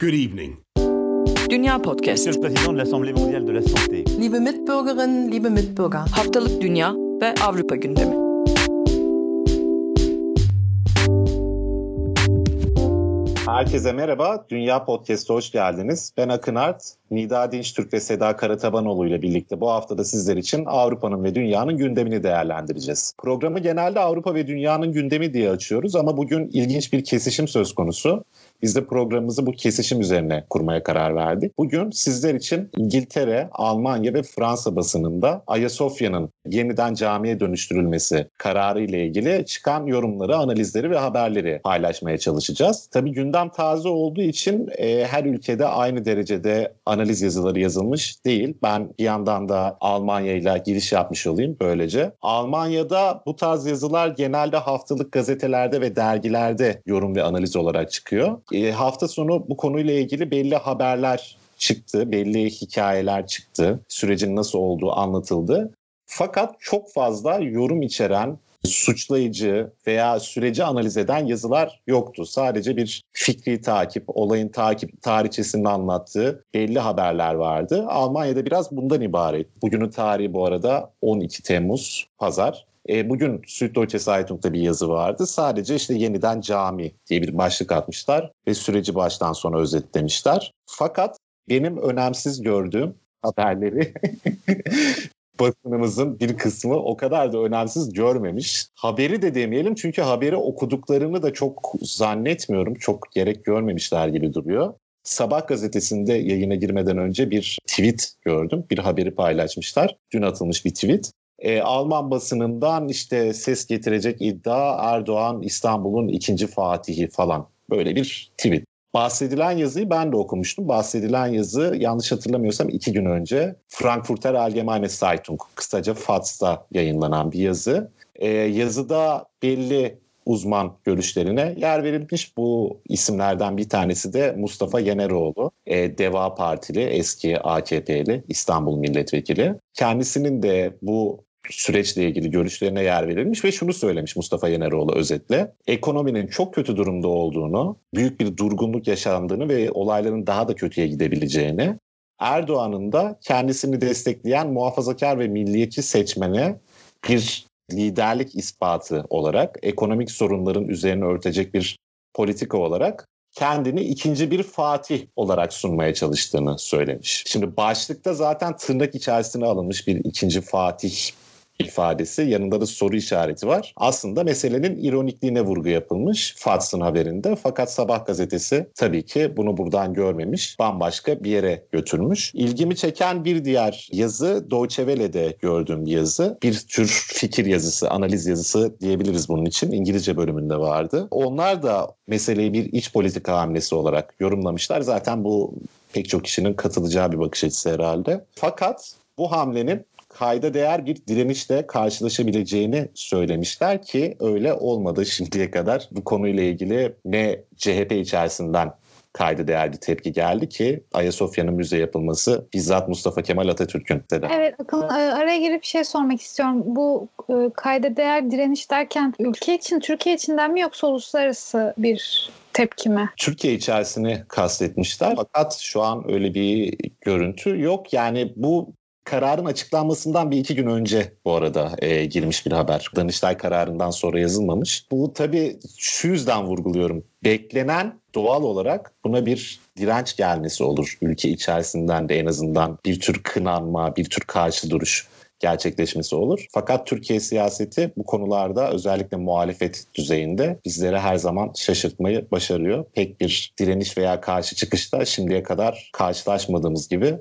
Good evening. Dünya Podcast. Monsieur le Président de l'Assemblée mondiale de la santé. Liebe Mitbürgerinnen, liebe Mitbürger. Haftalık Dünya ve Avrupa gündemi. Herkese merhaba. Dünya Podcast'a hoş geldiniz. Ben Akın Art, Nida Dinçtürk ve Seda Karatabanoğlu ile birlikte bu haftada sizler için Avrupa'nın ve dünyanın gündemini değerlendireceğiz. Programı genelde Avrupa ve dünyanın gündemi diye açıyoruz ama bugün ilginç bir kesişim söz konusu. Biz de programımızı bu kesişim üzerine kurmaya karar verdik. Bugün sizler için İngiltere, Almanya ve Fransa basınında Ayasofya'nın yeniden camiye dönüştürülmesi kararı ile ilgili çıkan yorumları, analizleri ve haberleri paylaşmaya çalışacağız. Tabii gündem taze olduğu için e, her ülkede aynı derecede analiz yazıları yazılmış değil. Ben bir yandan da Almanya ile giriş yapmış olayım böylece. Almanya'da bu tarz yazılar genelde haftalık gazetelerde ve dergilerde yorum ve analiz olarak çıkıyor. E, hafta sonu bu konuyla ilgili belli haberler çıktı, belli hikayeler çıktı. Sürecin nasıl olduğu anlatıldı. Fakat çok fazla yorum içeren suçlayıcı veya süreci analiz eden yazılar yoktu. Sadece bir fikri takip, olayın takip tarihçesini anlattığı belli haberler vardı. Almanya'da biraz bundan ibaret. Bugünün tarihi bu arada 12 Temmuz Pazar. E, bugün Süddeutsche Zeitung'da bir yazı vardı. Sadece işte yeniden cami diye bir başlık atmışlar ve süreci baştan sona özetlemişler. Fakat benim önemsiz gördüğüm haberleri basınımızın bir kısmı o kadar da önemsiz görmemiş. Haberi de demeyelim çünkü haberi okuduklarını da çok zannetmiyorum. Çok gerek görmemişler gibi duruyor. Sabah gazetesinde yayına girmeden önce bir tweet gördüm. Bir haberi paylaşmışlar. Dün atılmış bir tweet. E, Alman basınından işte ses getirecek iddia Erdoğan İstanbul'un ikinci fatihi falan. Böyle bir tweet. Bahsedilen yazıyı ben de okumuştum. Bahsedilen yazı yanlış hatırlamıyorsam iki gün önce Frankfurter Allgemeine Zeitung kısaca FATS'ta yayınlanan bir yazı. Ee, yazıda belli uzman görüşlerine yer verilmiş. Bu isimlerden bir tanesi de Mustafa Yeneroğlu. Ee, Deva Partili, eski AKP'li İstanbul Milletvekili. Kendisinin de bu süreçle ilgili görüşlerine yer verilmiş ve şunu söylemiş Mustafa Yeneroğlu özetle. Ekonominin çok kötü durumda olduğunu, büyük bir durgunluk yaşandığını ve olayların daha da kötüye gidebileceğini, Erdoğan'ın da kendisini destekleyen muhafazakar ve milliyetçi seçmene bir liderlik ispatı olarak, ekonomik sorunların üzerine örtecek bir politika olarak kendini ikinci bir Fatih olarak sunmaya çalıştığını söylemiş. Şimdi başlıkta zaten tırnak içerisine alınmış bir ikinci Fatih ifadesi yanında da soru işareti var. Aslında meselenin ironikliğine vurgu yapılmış Fats'ın haberinde. Fakat Sabah gazetesi tabii ki bunu buradan görmemiş. Bambaşka bir yere götürmüş. İlgimi çeken bir diğer yazı Deutsche Welle'de gördüğüm bir yazı. Bir tür fikir yazısı, analiz yazısı diyebiliriz bunun için. İngilizce bölümünde vardı. Onlar da meseleyi bir iç politika hamlesi olarak yorumlamışlar. Zaten bu pek çok kişinin katılacağı bir bakış açısı herhalde. Fakat bu hamlenin kayda değer bir direnişle karşılaşabileceğini söylemişler ki öyle olmadı şimdiye kadar. Bu konuyla ilgili ne CHP içerisinden kayda değer bir tepki geldi ki Ayasofya'nın müze yapılması bizzat Mustafa Kemal Atatürk'ün dedi. Evet Akın araya girip bir şey sormak istiyorum. Bu e, kayda değer direniş derken ülke için Türkiye içinden mi yoksa uluslararası bir tepki mi? Türkiye içerisini kastetmişler fakat şu an öyle bir görüntü yok. Yani bu kararın açıklanmasından bir iki gün önce bu arada e, girmiş bir haber. Danıştay kararından sonra yazılmamış. Bu tabii şu yüzden vurguluyorum. Beklenen doğal olarak buna bir direnç gelmesi olur. Ülke içerisinden de en azından bir tür kınanma, bir tür karşı duruş gerçekleşmesi olur. Fakat Türkiye siyaseti bu konularda özellikle muhalefet düzeyinde bizlere her zaman şaşırtmayı başarıyor. Pek bir direniş veya karşı çıkışta şimdiye kadar karşılaşmadığımız gibi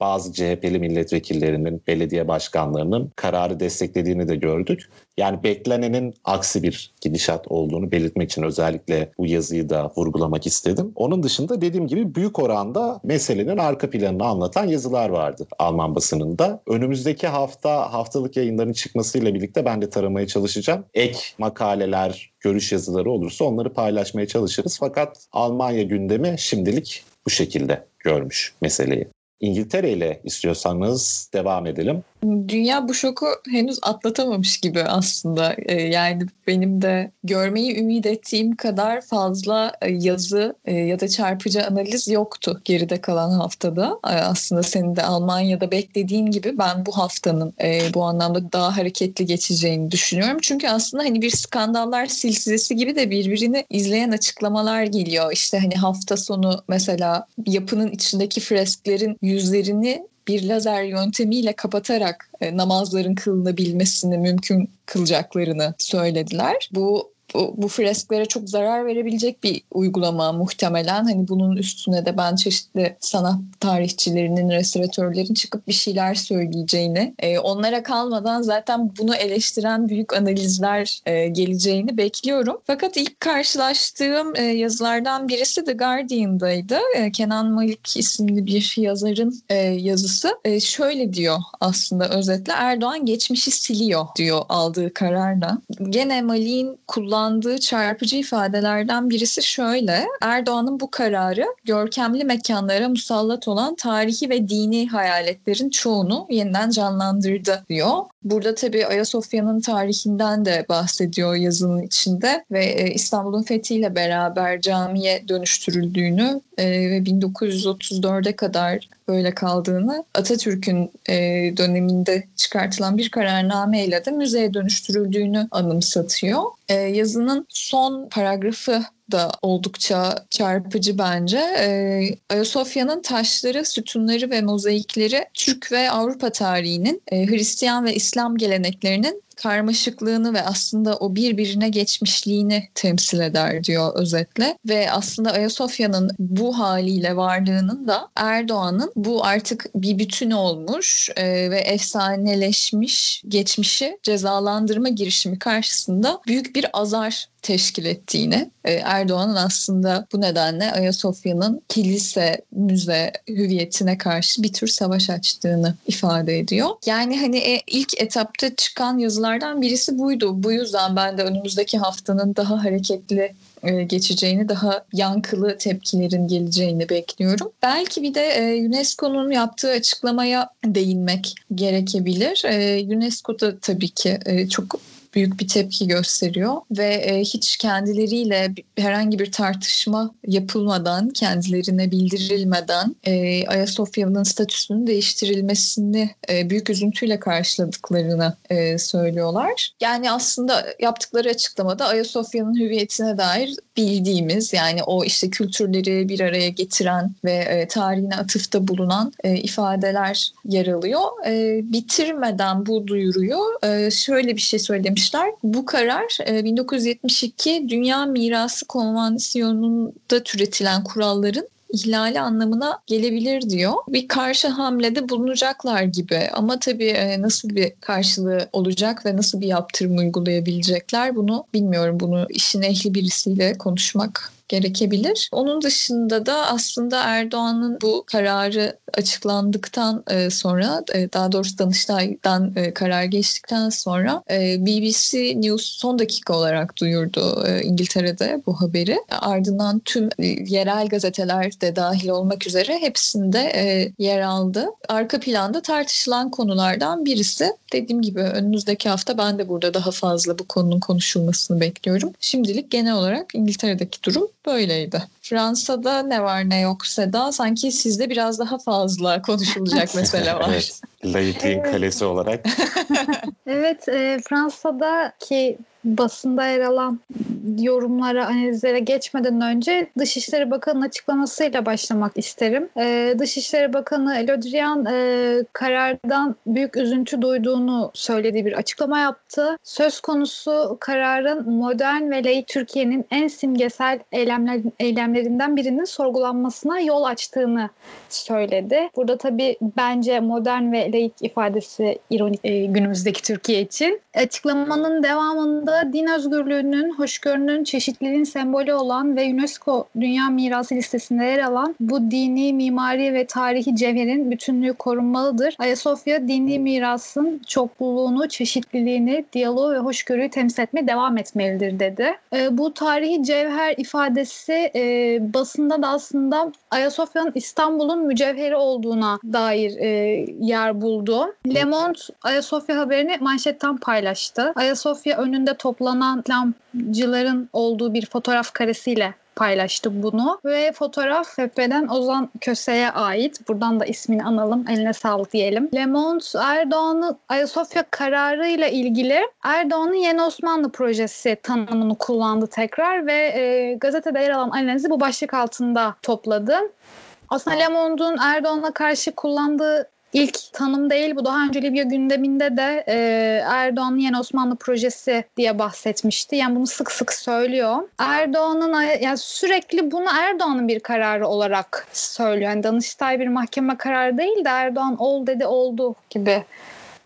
bazı CHP'li milletvekillerinin, belediye başkanlarının kararı desteklediğini de gördük. Yani beklenenin aksi bir gidişat olduğunu belirtmek için özellikle bu yazıyı da vurgulamak istedim. Onun dışında dediğim gibi büyük oranda meselenin arka planını anlatan yazılar vardı Alman basınında. Önümüzdeki hafta haftalık yayınların çıkmasıyla birlikte ben de taramaya çalışacağım. Ek makaleler, görüş yazıları olursa onları paylaşmaya çalışırız. Fakat Almanya gündemi şimdilik bu şekilde görmüş meseleyi. İngiltere ile istiyorsanız devam edelim. Dünya bu şoku henüz atlatamamış gibi aslında. Ee, yani benim de görmeyi ümit ettiğim kadar fazla e, yazı e, ya da çarpıcı analiz yoktu geride kalan haftada. Ee, aslında senin de Almanya'da beklediğin gibi ben bu haftanın e, bu anlamda daha hareketli geçeceğini düşünüyorum. Çünkü aslında hani bir skandallar silsilesi gibi de birbirini izleyen açıklamalar geliyor. İşte hani hafta sonu mesela yapının içindeki fresklerin yüzlerini bir lazer yöntemiyle kapatarak e, namazların kılınabilmesini mümkün kılacaklarını söylediler. Bu bu, bu fresklere çok zarar verebilecek bir uygulama muhtemelen. Hani bunun üstüne de ben çeşitli sanat tarihçilerinin, restoratörlerin çıkıp bir şeyler söyleyeceğini, e, onlara kalmadan zaten bunu eleştiren büyük analizler e, geleceğini bekliyorum. Fakat ilk karşılaştığım e, yazılardan birisi The Guardian'daydı. E, Kenan Malik isimli bir yazarın e, yazısı. E, şöyle diyor aslında özetle Erdoğan geçmişi siliyor diyor aldığı kararla. Gene Malik'in kullandığı kullandığı çarpıcı ifadelerden birisi şöyle. Erdoğan'ın bu kararı görkemli mekanlara musallat olan tarihi ve dini hayaletlerin çoğunu yeniden canlandırdı diyor. Burada tabii Ayasofya'nın tarihinden de bahsediyor yazının içinde ve e, İstanbul'un fethiyle beraber camiye dönüştürüldüğünü e, ve 1934'e kadar böyle kaldığını Atatürk'ün e, döneminde çıkartılan bir kararnameyle de müzeye dönüştürüldüğünü anımsatıyor. Yazının son paragrafı da oldukça çarpıcı bence. Ee, Ayasofya'nın taşları, sütunları ve mozaikleri Türk ve Avrupa tarihinin, e, Hristiyan ve İslam geleneklerinin karmaşıklığını ve aslında o birbirine geçmişliğini temsil eder diyor özetle. Ve aslında Ayasofya'nın bu haliyle varlığının da Erdoğan'ın bu artık bir bütün olmuş e, ve efsaneleşmiş geçmişi cezalandırma girişimi karşısında büyük bir azar teşkil ettiğini, e, Erdoğan'ın aslında bu nedenle Ayasofya'nın kilise, müze hüviyetine karşı bir tür savaş açtığını ifade ediyor. Yani hani e, ilk etapta çıkan yazılardan birisi buydu. Bu yüzden ben de önümüzdeki haftanın daha hareketli e, geçeceğini, daha yankılı tepkilerin geleceğini bekliyorum. Belki bir de UNESCO'nun yaptığı açıklamaya değinmek gerekebilir. UNESCO da tabii ki çok büyük bir tepki gösteriyor ve e, hiç kendileriyle herhangi bir tartışma yapılmadan, kendilerine bildirilmeden e, Ayasofya'nın statüsünün değiştirilmesini e, büyük üzüntüyle karşıladıklarını e, söylüyorlar. Yani aslında yaptıkları açıklamada Ayasofya'nın hüviyetine dair bildiğimiz yani o işte kültürleri bir araya getiren ve e, tarihine atıfta bulunan e, ifadeler yer alıyor. E, bitirmeden bu duyuruyu e, şöyle bir şey söylemişler. Bu karar e, 1972 Dünya Mirası Konvansiyonu'nda türetilen kuralların ihlali anlamına gelebilir diyor. Bir karşı hamlede bulunacaklar gibi ama tabii e, nasıl bir karşılığı olacak ve nasıl bir yaptırım uygulayabilecekler bunu bilmiyorum. Bunu işin ehli birisiyle konuşmak gerekebilir. Onun dışında da aslında Erdoğan'ın bu kararı açıklandıktan e, sonra e, daha doğrusu Danıştay'dan e, karar geçtikten sonra BBC News son dakika olarak duyurdu İngiltere'de bu haberi. Ardından tüm yerel gazeteler de dahil olmak üzere hepsinde yer aldı. Arka planda tartışılan konulardan birisi dediğim gibi önümüzdeki hafta ben de burada daha fazla bu konunun konuşulmasını bekliyorum. Şimdilik genel olarak İngiltere'deki durum böyleydi. Fransa'da ne var ne yok Seda sanki sizde biraz daha fazla konuşulacak mesele var. evet. Laikliğin evet. kalesi olarak. evet e, Fransa'daki basında yer alan yorumlara, analizlere geçmeden önce Dışişleri Bakanı'nın açıklamasıyla başlamak isterim. Ee, Dışişleri Bakanı Elodrian e, karardan büyük üzüntü duyduğunu söylediği bir açıklama yaptı. Söz konusu kararın modern ve laik Türkiye'nin en simgesel eylemler, eylemlerinden birinin sorgulanmasına yol açtığını söyledi. Burada tabii bence modern ve laik ifadesi ironik e, günümüzdeki Türkiye için. Açıklamanın devamında din özgürlüğünün, hoşgörünün çeşitliliğin sembolü olan ve UNESCO Dünya Mirası listesinde yer alan bu dini, mimari ve tarihi cevherin bütünlüğü korunmalıdır. Ayasofya dini mirasın çokluluğunu, çeşitliliğini, diyaloğu ve hoşgörüyü temsil etmeye devam etmelidir dedi. E, bu tarihi cevher ifadesi e, basında da aslında Ayasofya'nın İstanbul'un mücevheri olduğuna dair e, yer buldu. Le Monde Ayasofya haberini manşetten paylaştı. Ayasofya önünde toplanan İslamcıların olduğu bir fotoğraf karesiyle paylaştı bunu ve fotoğraf FP'den Ozan Köse'ye ait. Buradan da ismini analım. Eline sağlık diyelim. Le Monde Erdoğan'ın Ayasofya kararıyla ilgili Erdoğan'ın Yeni Osmanlı projesi tanımını kullandı tekrar ve e, gazetede yer alan analizi bu başlık altında topladı. Aslında Le Monde'un Erdoğan'a karşı kullandığı ilk tanım değil bu. Daha önce Libya gündeminde de e, Erdoğan'ın yeni Osmanlı projesi diye bahsetmişti. Yani bunu sık sık söylüyor. Erdoğan'ın yani sürekli bunu Erdoğan'ın bir kararı olarak söylüyor. Yani Danıştay bir mahkeme kararı değil de Erdoğan ol dedi oldu gibi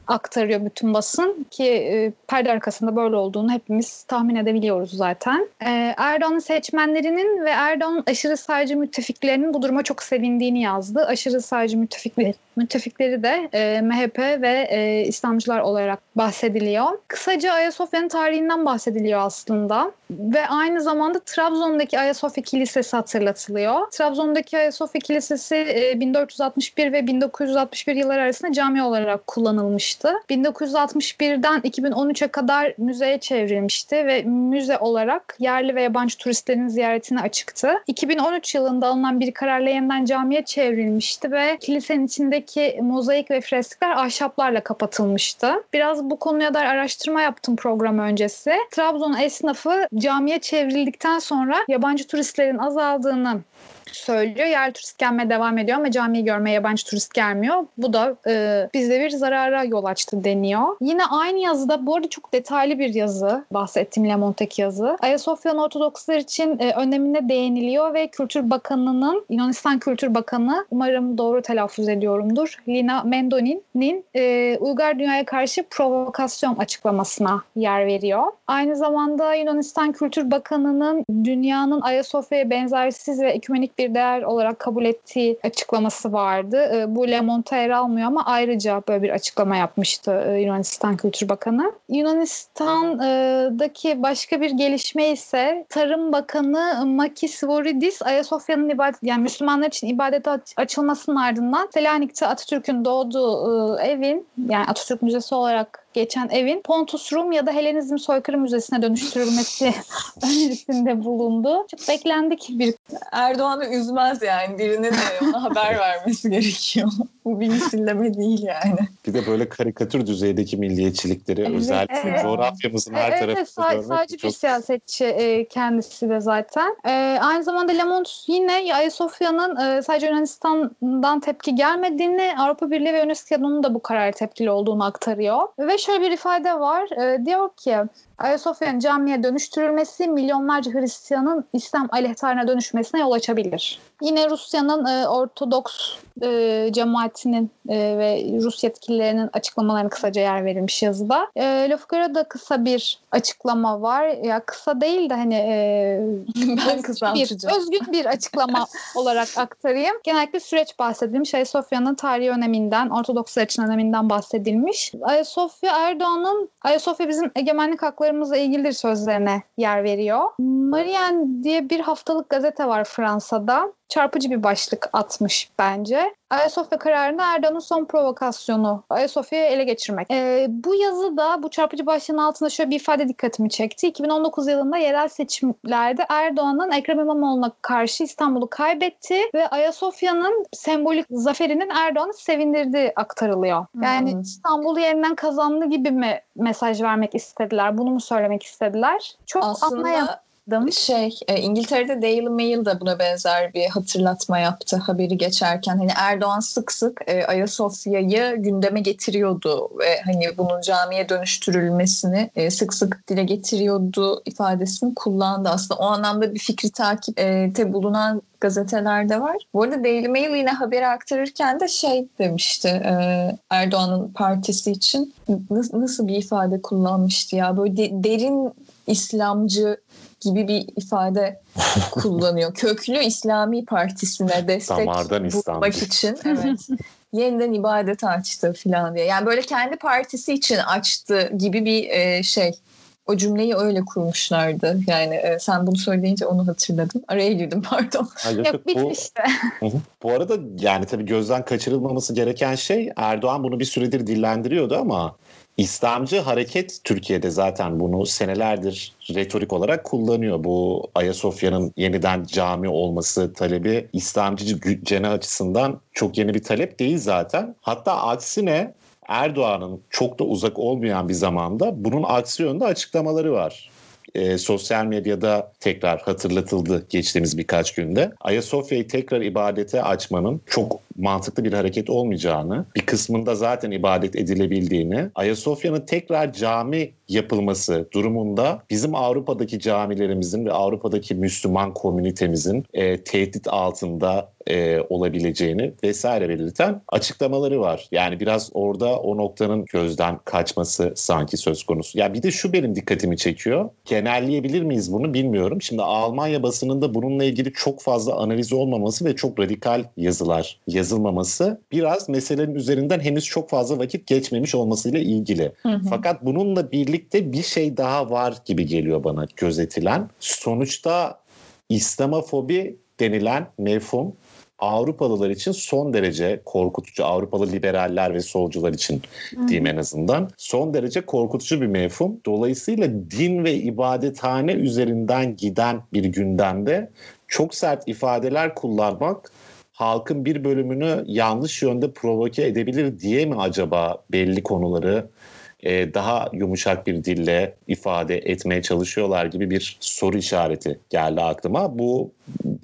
aktarıyor bütün basın ki e, perde arkasında böyle olduğunu hepimiz tahmin edebiliyoruz zaten. E, Erdoğan'ın seçmenlerinin ve Erdoğan'ın aşırı sağcı müttefiklerinin bu duruma çok sevindiğini yazdı. Aşırı sağcı müttefikleri, müttefikleri de e, MHP ve e, İslamcılar olarak bahsediliyor. Kısaca Ayasofya'nın tarihinden bahsediliyor aslında ve aynı zamanda Trabzon'daki Ayasofya Kilisesi hatırlatılıyor. Trabzon'daki Ayasofya Kilisesi e, 1461 ve 1961 yılları arasında cami olarak kullanılmıştı. 1961'den 2013'e kadar müzeye çevrilmişti ve müze olarak yerli ve yabancı turistlerin ziyaretine açıktı. 2013 yılında alınan bir kararla yeniden camiye çevrilmişti ve kilisenin içindeki mozaik ve freskler ahşaplarla kapatılmıştı. Biraz bu konuya dair araştırma yaptım program öncesi. Trabzon esnafı camiye çevrildikten sonra yabancı turistlerin azaldığını söylüyor. Yerli turist gelmeye devam ediyor ama camiyi görmeye yabancı turist gelmiyor. Bu da e, bize bir zarara yol açtı deniyor. Yine aynı yazıda bu arada çok detaylı bir yazı bahsettiğim Lemontek yazı. Ayasofya'nın Ortodokslar için e, önemine değiniliyor ve Kültür Bakanı'nın Yunanistan Kültür Bakanı umarım doğru telaffuz ediyorumdur. Lina Mendoni'nin e, Uygar dünyaya karşı provokasyon açıklamasına yer veriyor. Aynı zamanda Yunanistan Kültür Bakanı'nın dünyanın Ayasofya'ya benzersiz ve ekümenik bir değer olarak kabul ettiği açıklaması vardı. E, bu Le Monde'a yer almıyor ama ayrıca böyle bir açıklama yapmıştı e, Yunanistan Kültür Bakanı. Yunanistan'daki başka bir gelişme ise Tarım Bakanı Makis Voridis Ayasofya'nın ibadet yani Müslümanlar için ibadete açılmasının ardından Selanik'te Atatürk'ün doğduğu e, evin yani Atatürk Müzesi olarak geçen evin Pontus Rum ya da Helenizm Soykırım Müzesi'ne dönüştürülmesi önerisinde bulundu. Çok beklendik bir... Erdoğan'ı üzmez yani. Birinin de ona haber vermesi gerekiyor. Bu bir misilleme değil yani. Bir de böyle karikatür düzeydeki milliyetçilikleri evet, özellikle evet. coğrafyamızın her evet, tarafında evet, görmek sadece çok... bir siyasetçi e, kendisi de zaten. E, aynı zamanda Lemont yine Ayasofya'nın e, sadece Yunanistan'dan tepki gelmediğini, Avrupa Birliği ve UNESCO'nun da bu karar tepkili olduğunu aktarıyor. Ve şöyle bir ifade var. E, diyor ki Ayasofya'nın camiye dönüştürülmesi milyonlarca Hristiyanın İslam aleyhtarına dönüşmesine yol açabilir. Yine Rusya'nın e, Ortodoks e, cemaatinin e, ve Rus yetkililerinin açıklamalarına kısaca yer verilmiş yazıda. E, da kısa bir açıklama var. Ya kısa değil de hani e, ben bir, özgün bir açıklama olarak aktarayım. Genellikle süreç bahsedilmiş. Ayasofya'nın tarihi öneminden, Ortodokslar için öneminden bahsedilmiş. Ayasofya Erdoğan'ın Ayasofya bizim egemenlik haklarımızla ilgili sözlerine yer veriyor. Marian diye bir haftalık gazete var Fransa'da çarpıcı bir başlık atmış bence. Ayasofya kararında Erdoğan'ın son provokasyonu Ayasofya'yı ele geçirmek. Ee, bu yazıda bu çarpıcı başlığın altında şöyle bir ifade dikkatimi çekti. 2019 yılında yerel seçimlerde Erdoğan'ın Ekrem İmamoğlu'na karşı İstanbul'u kaybetti ve Ayasofya'nın sembolik zaferinin Erdoğan'ı sevindirdiği aktarılıyor. Yani hmm. İstanbul'u yeniden kazandı gibi mi mesaj vermek istediler? Bunu mu söylemek istediler? Çok Aslında... anlayamadım şey e, İngiltere'de Daily Mail de buna benzer bir hatırlatma yaptı haberi geçerken. Hani Erdoğan sık sık e, Ayasofya'yı gündeme getiriyordu ve hani bunun camiye dönüştürülmesini e, sık sık dile getiriyordu ifadesini kullandı. Aslında o anlamda bir fikri takipte bulunan gazetelerde var. Bu arada Daily Mail yine haberi aktarırken de şey demişti e, Erdoğan'ın partisi için nasıl bir ifade kullanmıştı ya böyle de, derin İslamcı gibi bir ifade kullanıyor. Köklü İslami Partisi'ne destek Damardan bulmak için evet. yeniden ibadet açtı falan diye. Yani böyle kendi partisi için açtı gibi bir e, şey. O cümleyi öyle kurmuşlardı. Yani e, sen bunu söyleyince onu hatırladım. Araya girdim pardon. Ha, yok, yok, Yok bu, bitmişti. bu arada yani tabii gözden kaçırılmaması gereken şey Erdoğan bunu bir süredir dillendiriyordu ama İslamcı hareket Türkiye'de zaten bunu senelerdir retorik olarak kullanıyor. Bu Ayasofya'nın yeniden cami olması talebi İslamcı cenah açısından çok yeni bir talep değil zaten. Hatta aksine Erdoğan'ın çok da uzak olmayan bir zamanda bunun aksi yönde açıklamaları var. E, sosyal medyada tekrar hatırlatıldı geçtiğimiz birkaç günde. Ayasofya'yı tekrar ibadete açmanın çok mantıklı bir hareket olmayacağını, bir kısmında zaten ibadet edilebildiğini, Ayasofya'nın tekrar cami yapılması durumunda bizim Avrupa'daki camilerimizin ve Avrupa'daki Müslüman komünitemizin e, tehdit altında e, olabileceğini vesaire belirten açıklamaları var. Yani biraz orada o noktanın gözden kaçması sanki söz konusu. Ya bir de şu benim dikkatimi çekiyor. Genelleyebilir miyiz bunu bilmiyorum. Şimdi Almanya basınında bununla ilgili çok fazla analiz olmaması ve çok radikal yazılar yazılmaması biraz meselenin üzerinden henüz çok fazla vakit geçmemiş olmasıyla ilgili. Hı hı. Fakat bununla birlikte bir şey daha var gibi geliyor bana gözetilen. Sonuçta İslamofobi denilen mefhum Avrupalılar için son derece korkutucu. Avrupalı liberaller ve solcular için diyeyim en azından. Son derece korkutucu bir mefhum. Dolayısıyla din ve ibadethane üzerinden giden bir gündemde çok sert ifadeler kullanmak halkın bir bölümünü yanlış yönde provoke edebilir diye mi acaba belli konuları e, daha yumuşak bir dille ifade etmeye çalışıyorlar gibi bir soru işareti geldi aklıma. Bu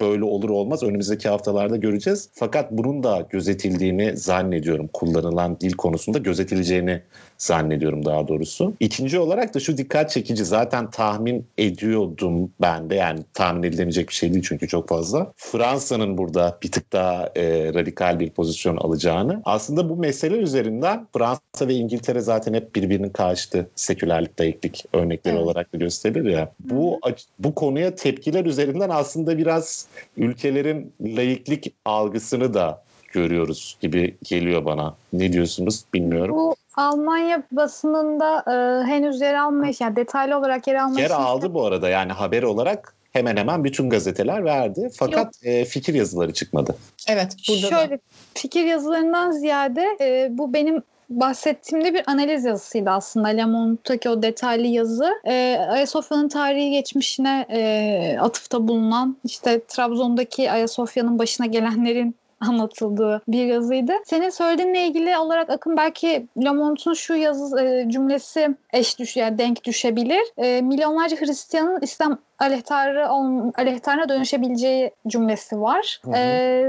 böyle olur olmaz önümüzdeki haftalarda göreceğiz. Fakat bunun da gözetildiğini zannediyorum. Kullanılan dil konusunda gözetileceğini zannediyorum daha doğrusu. İkinci olarak da şu dikkat çekici zaten tahmin ediyordum ben de yani tahmin edilemeyecek bir şey değil çünkü çok fazla. Fransa'nın burada bir tık daha e, radikal bir pozisyon alacağını. Aslında bu mesele üzerinden Fransa ve İngiltere zaten hep birbirinin karşıtı sekülerlik, layıklık örnekleri Evet. olarak da gösterilir ya. Bu bu konuya tepkiler üzerinden aslında biraz ülkelerin layıklık algısını da görüyoruz gibi geliyor bana. Ne diyorsunuz bilmiyorum. Bu Almanya basınında e, henüz yer almış, yani detaylı olarak yer almış. Yer aldı bu arada yani haber olarak hemen hemen bütün gazeteler verdi. Fakat e, fikir yazıları çıkmadı. Evet burada da. Şöyle fikir yazılarından ziyade e, bu benim bahsettiğimde bir analiz yazısıydı aslında. Le Monde'daki o detaylı yazı. E, Ayasofya'nın tarihi geçmişine e, atıfta bulunan işte Trabzon'daki Ayasofya'nın başına gelenlerin anlatıldığı bir yazıydı. Senin söylediğinle ilgili olarak Akın belki Le Monde'un şu yazı e, cümlesi eş düş yani denk düşebilir. E, milyonlarca Hristiyanın İslam aleyhtarı aleyhtarına dönüşebileceği cümlesi var. Hı hı. E,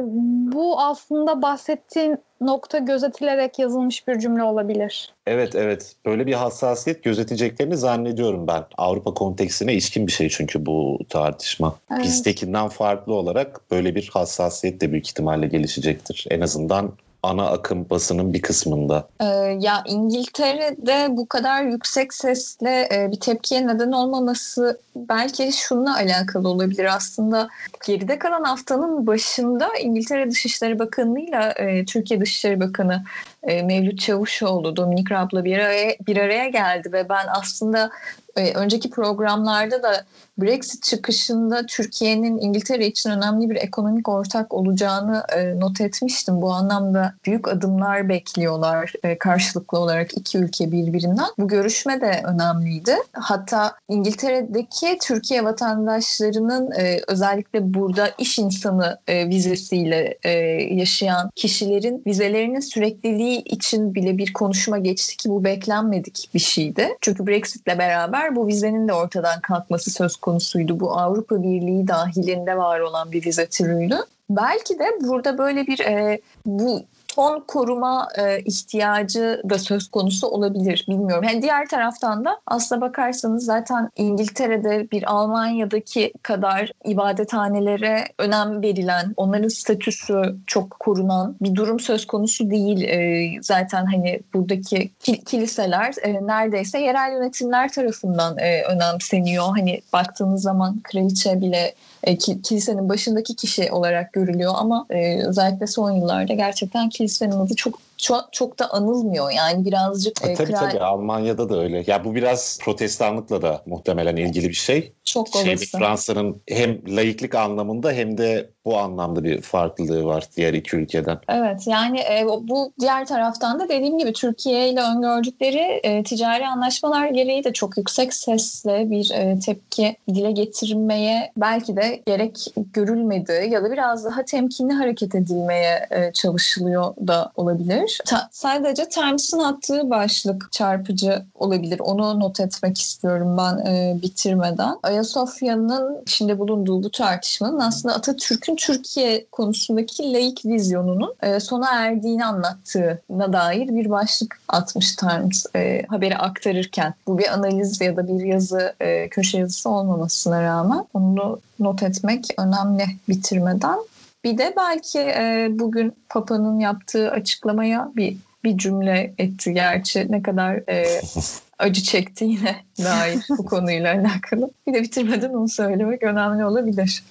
bu aslında bahsettiğin nokta gözetilerek yazılmış bir cümle olabilir. Evet evet böyle bir hassasiyet gözeteceklerini zannediyorum ben. Avrupa konteksine ilişkin bir şey çünkü bu tartışma. Evet. Bizdekinden farklı olarak böyle bir hassasiyet de büyük ihtimalle gelişecektir. En azından ana akım basının bir kısmında. Ee, ya İngiltere'de bu kadar yüksek sesle e, bir tepkiye neden olmaması belki şununla alakalı olabilir aslında. Geride kalan haftanın başında İngiltere Dışişleri Bakanı'yla e, Türkiye Dışişleri Bakanı e, Mevlüt Çavuşoğlu, Dominik Raab'la bir araya, bir araya geldi ve ben aslında e, önceki programlarda da Brexit çıkışında Türkiye'nin İngiltere için önemli bir ekonomik ortak olacağını e, not etmiştim. Bu anlamda büyük adımlar bekliyorlar e, karşılıklı olarak iki ülke birbirinden. Bu görüşme de önemliydi. Hatta İngiltere'deki Türkiye vatandaşlarının e, özellikle burada iş insanı e, vizesiyle e, yaşayan kişilerin vizelerinin sürekliliği için bile bir konuşma geçti ki bu beklenmedik bir şeydi. Çünkü Brexit'le beraber bu vizenin de ortadan kalkması söz konusuydu. Bu Avrupa Birliği dahilinde var olan bir vize türüydü. Belki de burada böyle bir e, bu ton koruma e, ihtiyacı da söz konusu olabilir. Bilmiyorum. Yani diğer taraftan da aslına bakarsanız zaten İngiltere'de bir Almanya'daki kadar ibadethanelere önem verilen, onların statüsü çok korunan bir durum söz konusu değil. E, zaten hani buradaki kiliseler e, neredeyse yerel yönetimler tarafından e, önemseniyor. Hani baktığınız zaman kraliçe bile e, kilisenin başındaki kişi olarak görülüyor ama e, özellikle son yıllarda gerçekten kilisenin adı çok çok, çok da anılmıyor. Yani birazcık... E, tabii kral... tabii Almanya'da da öyle. Ya bu biraz protestanlıkla da muhtemelen ilgili bir şey. Çok şey, Fransa'nın hem laiklik anlamında hem de bu anlamda bir farklılığı var diğer iki ülkeden. Evet yani e, bu diğer taraftan da dediğim gibi Türkiye ile öngördükleri e, ticari anlaşmalar gereği de çok yüksek sesle bir e, tepki dile getirmeye belki de gerek görülmedi ya da biraz daha temkinli hareket edilmeye e, çalışılıyor da olabilir. Ta, sadece Times'ın attığı başlık çarpıcı olabilir. Onu not etmek istiyorum ben e, bitirmeden. Ayasofya'nın içinde bulunduğu bu tartışmanın aslında Atatürk'ün Türkiye konusundaki laik vizyonunun e, sona erdiğini anlattığına dair bir başlık atmış Times e, haberi aktarırken. Bu bir analiz ya da bir yazı, e, köşe yazısı olmamasına rağmen onu not etmek önemli bitirmeden. Bir de belki e, bugün Papa'nın yaptığı açıklamaya bir bir cümle etti gerçi ne kadar e, acı çektiğine dair bu konuyla alakalı. Bir de bitirmeden onu söylemek önemli olabilir.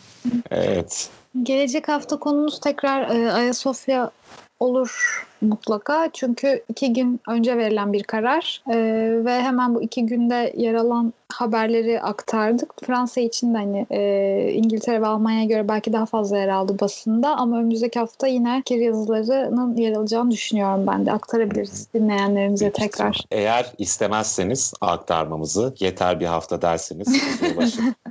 Evet. Gelecek hafta konumuz tekrar e, Ayasofya olur mutlaka. Çünkü iki gün önce verilen bir karar e, ve hemen bu iki günde yer alan haberleri aktardık. Fransa için de hani e, İngiltere ve Almanya'ya göre belki daha fazla yer aldı basında ama önümüzdeki hafta yine fikir yazılarının yer alacağını düşünüyorum ben de. Aktarabiliriz dinleyenlerimize tekrar. Eğer istemezseniz aktarmamızı yeter bir hafta derseniz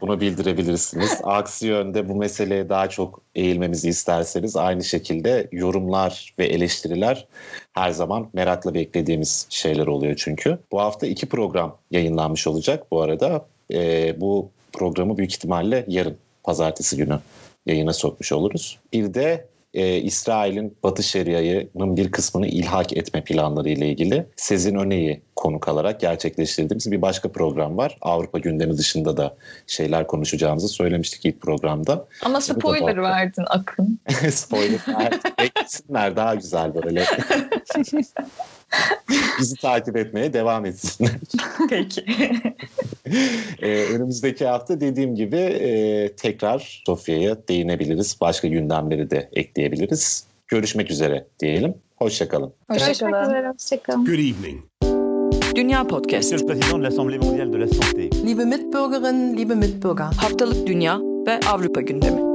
bunu bildirebilirsiniz. Aksi yönde bu meseleye daha çok eğilmemizi isterseniz aynı şekilde yorumlar ve eleştiriler her zaman merakla beklediğimiz şeyler oluyor çünkü. Bu hafta iki program yayınlanmış olacak bu arada. E, bu programı büyük ihtimalle yarın pazartesi günü yayına sokmuş oluruz. Bir de e, İsrail'in Batı Şeria'nın bir kısmını ilhak etme planları ile ilgili Sezin Öne'yi konuk alarak gerçekleştirdiğimiz bir başka program var. Avrupa gündemi dışında da şeyler konuşacağımızı söylemiştik ilk programda. Ama spoiler da... verdin Akın. spoiler. Beklesinler daha güzel böyle. Bizi takip etmeye devam etsinler. Peki. ee, önümüzdeki hafta dediğim gibi e, tekrar Sofya'ya değinebiliriz. Başka gündemleri de ekleyebiliriz. Görüşmek üzere diyelim. Hoşçakalın. Hoşçakalın. Hoşçakalın. Good evening. Dünya Podcast. Monsieur le Président de l'Assemblée mondiale de la santé. Liebe Mitbürgerinnen, liebe Mitbürger. Haftalık Dünya ve Avrupa gündemi.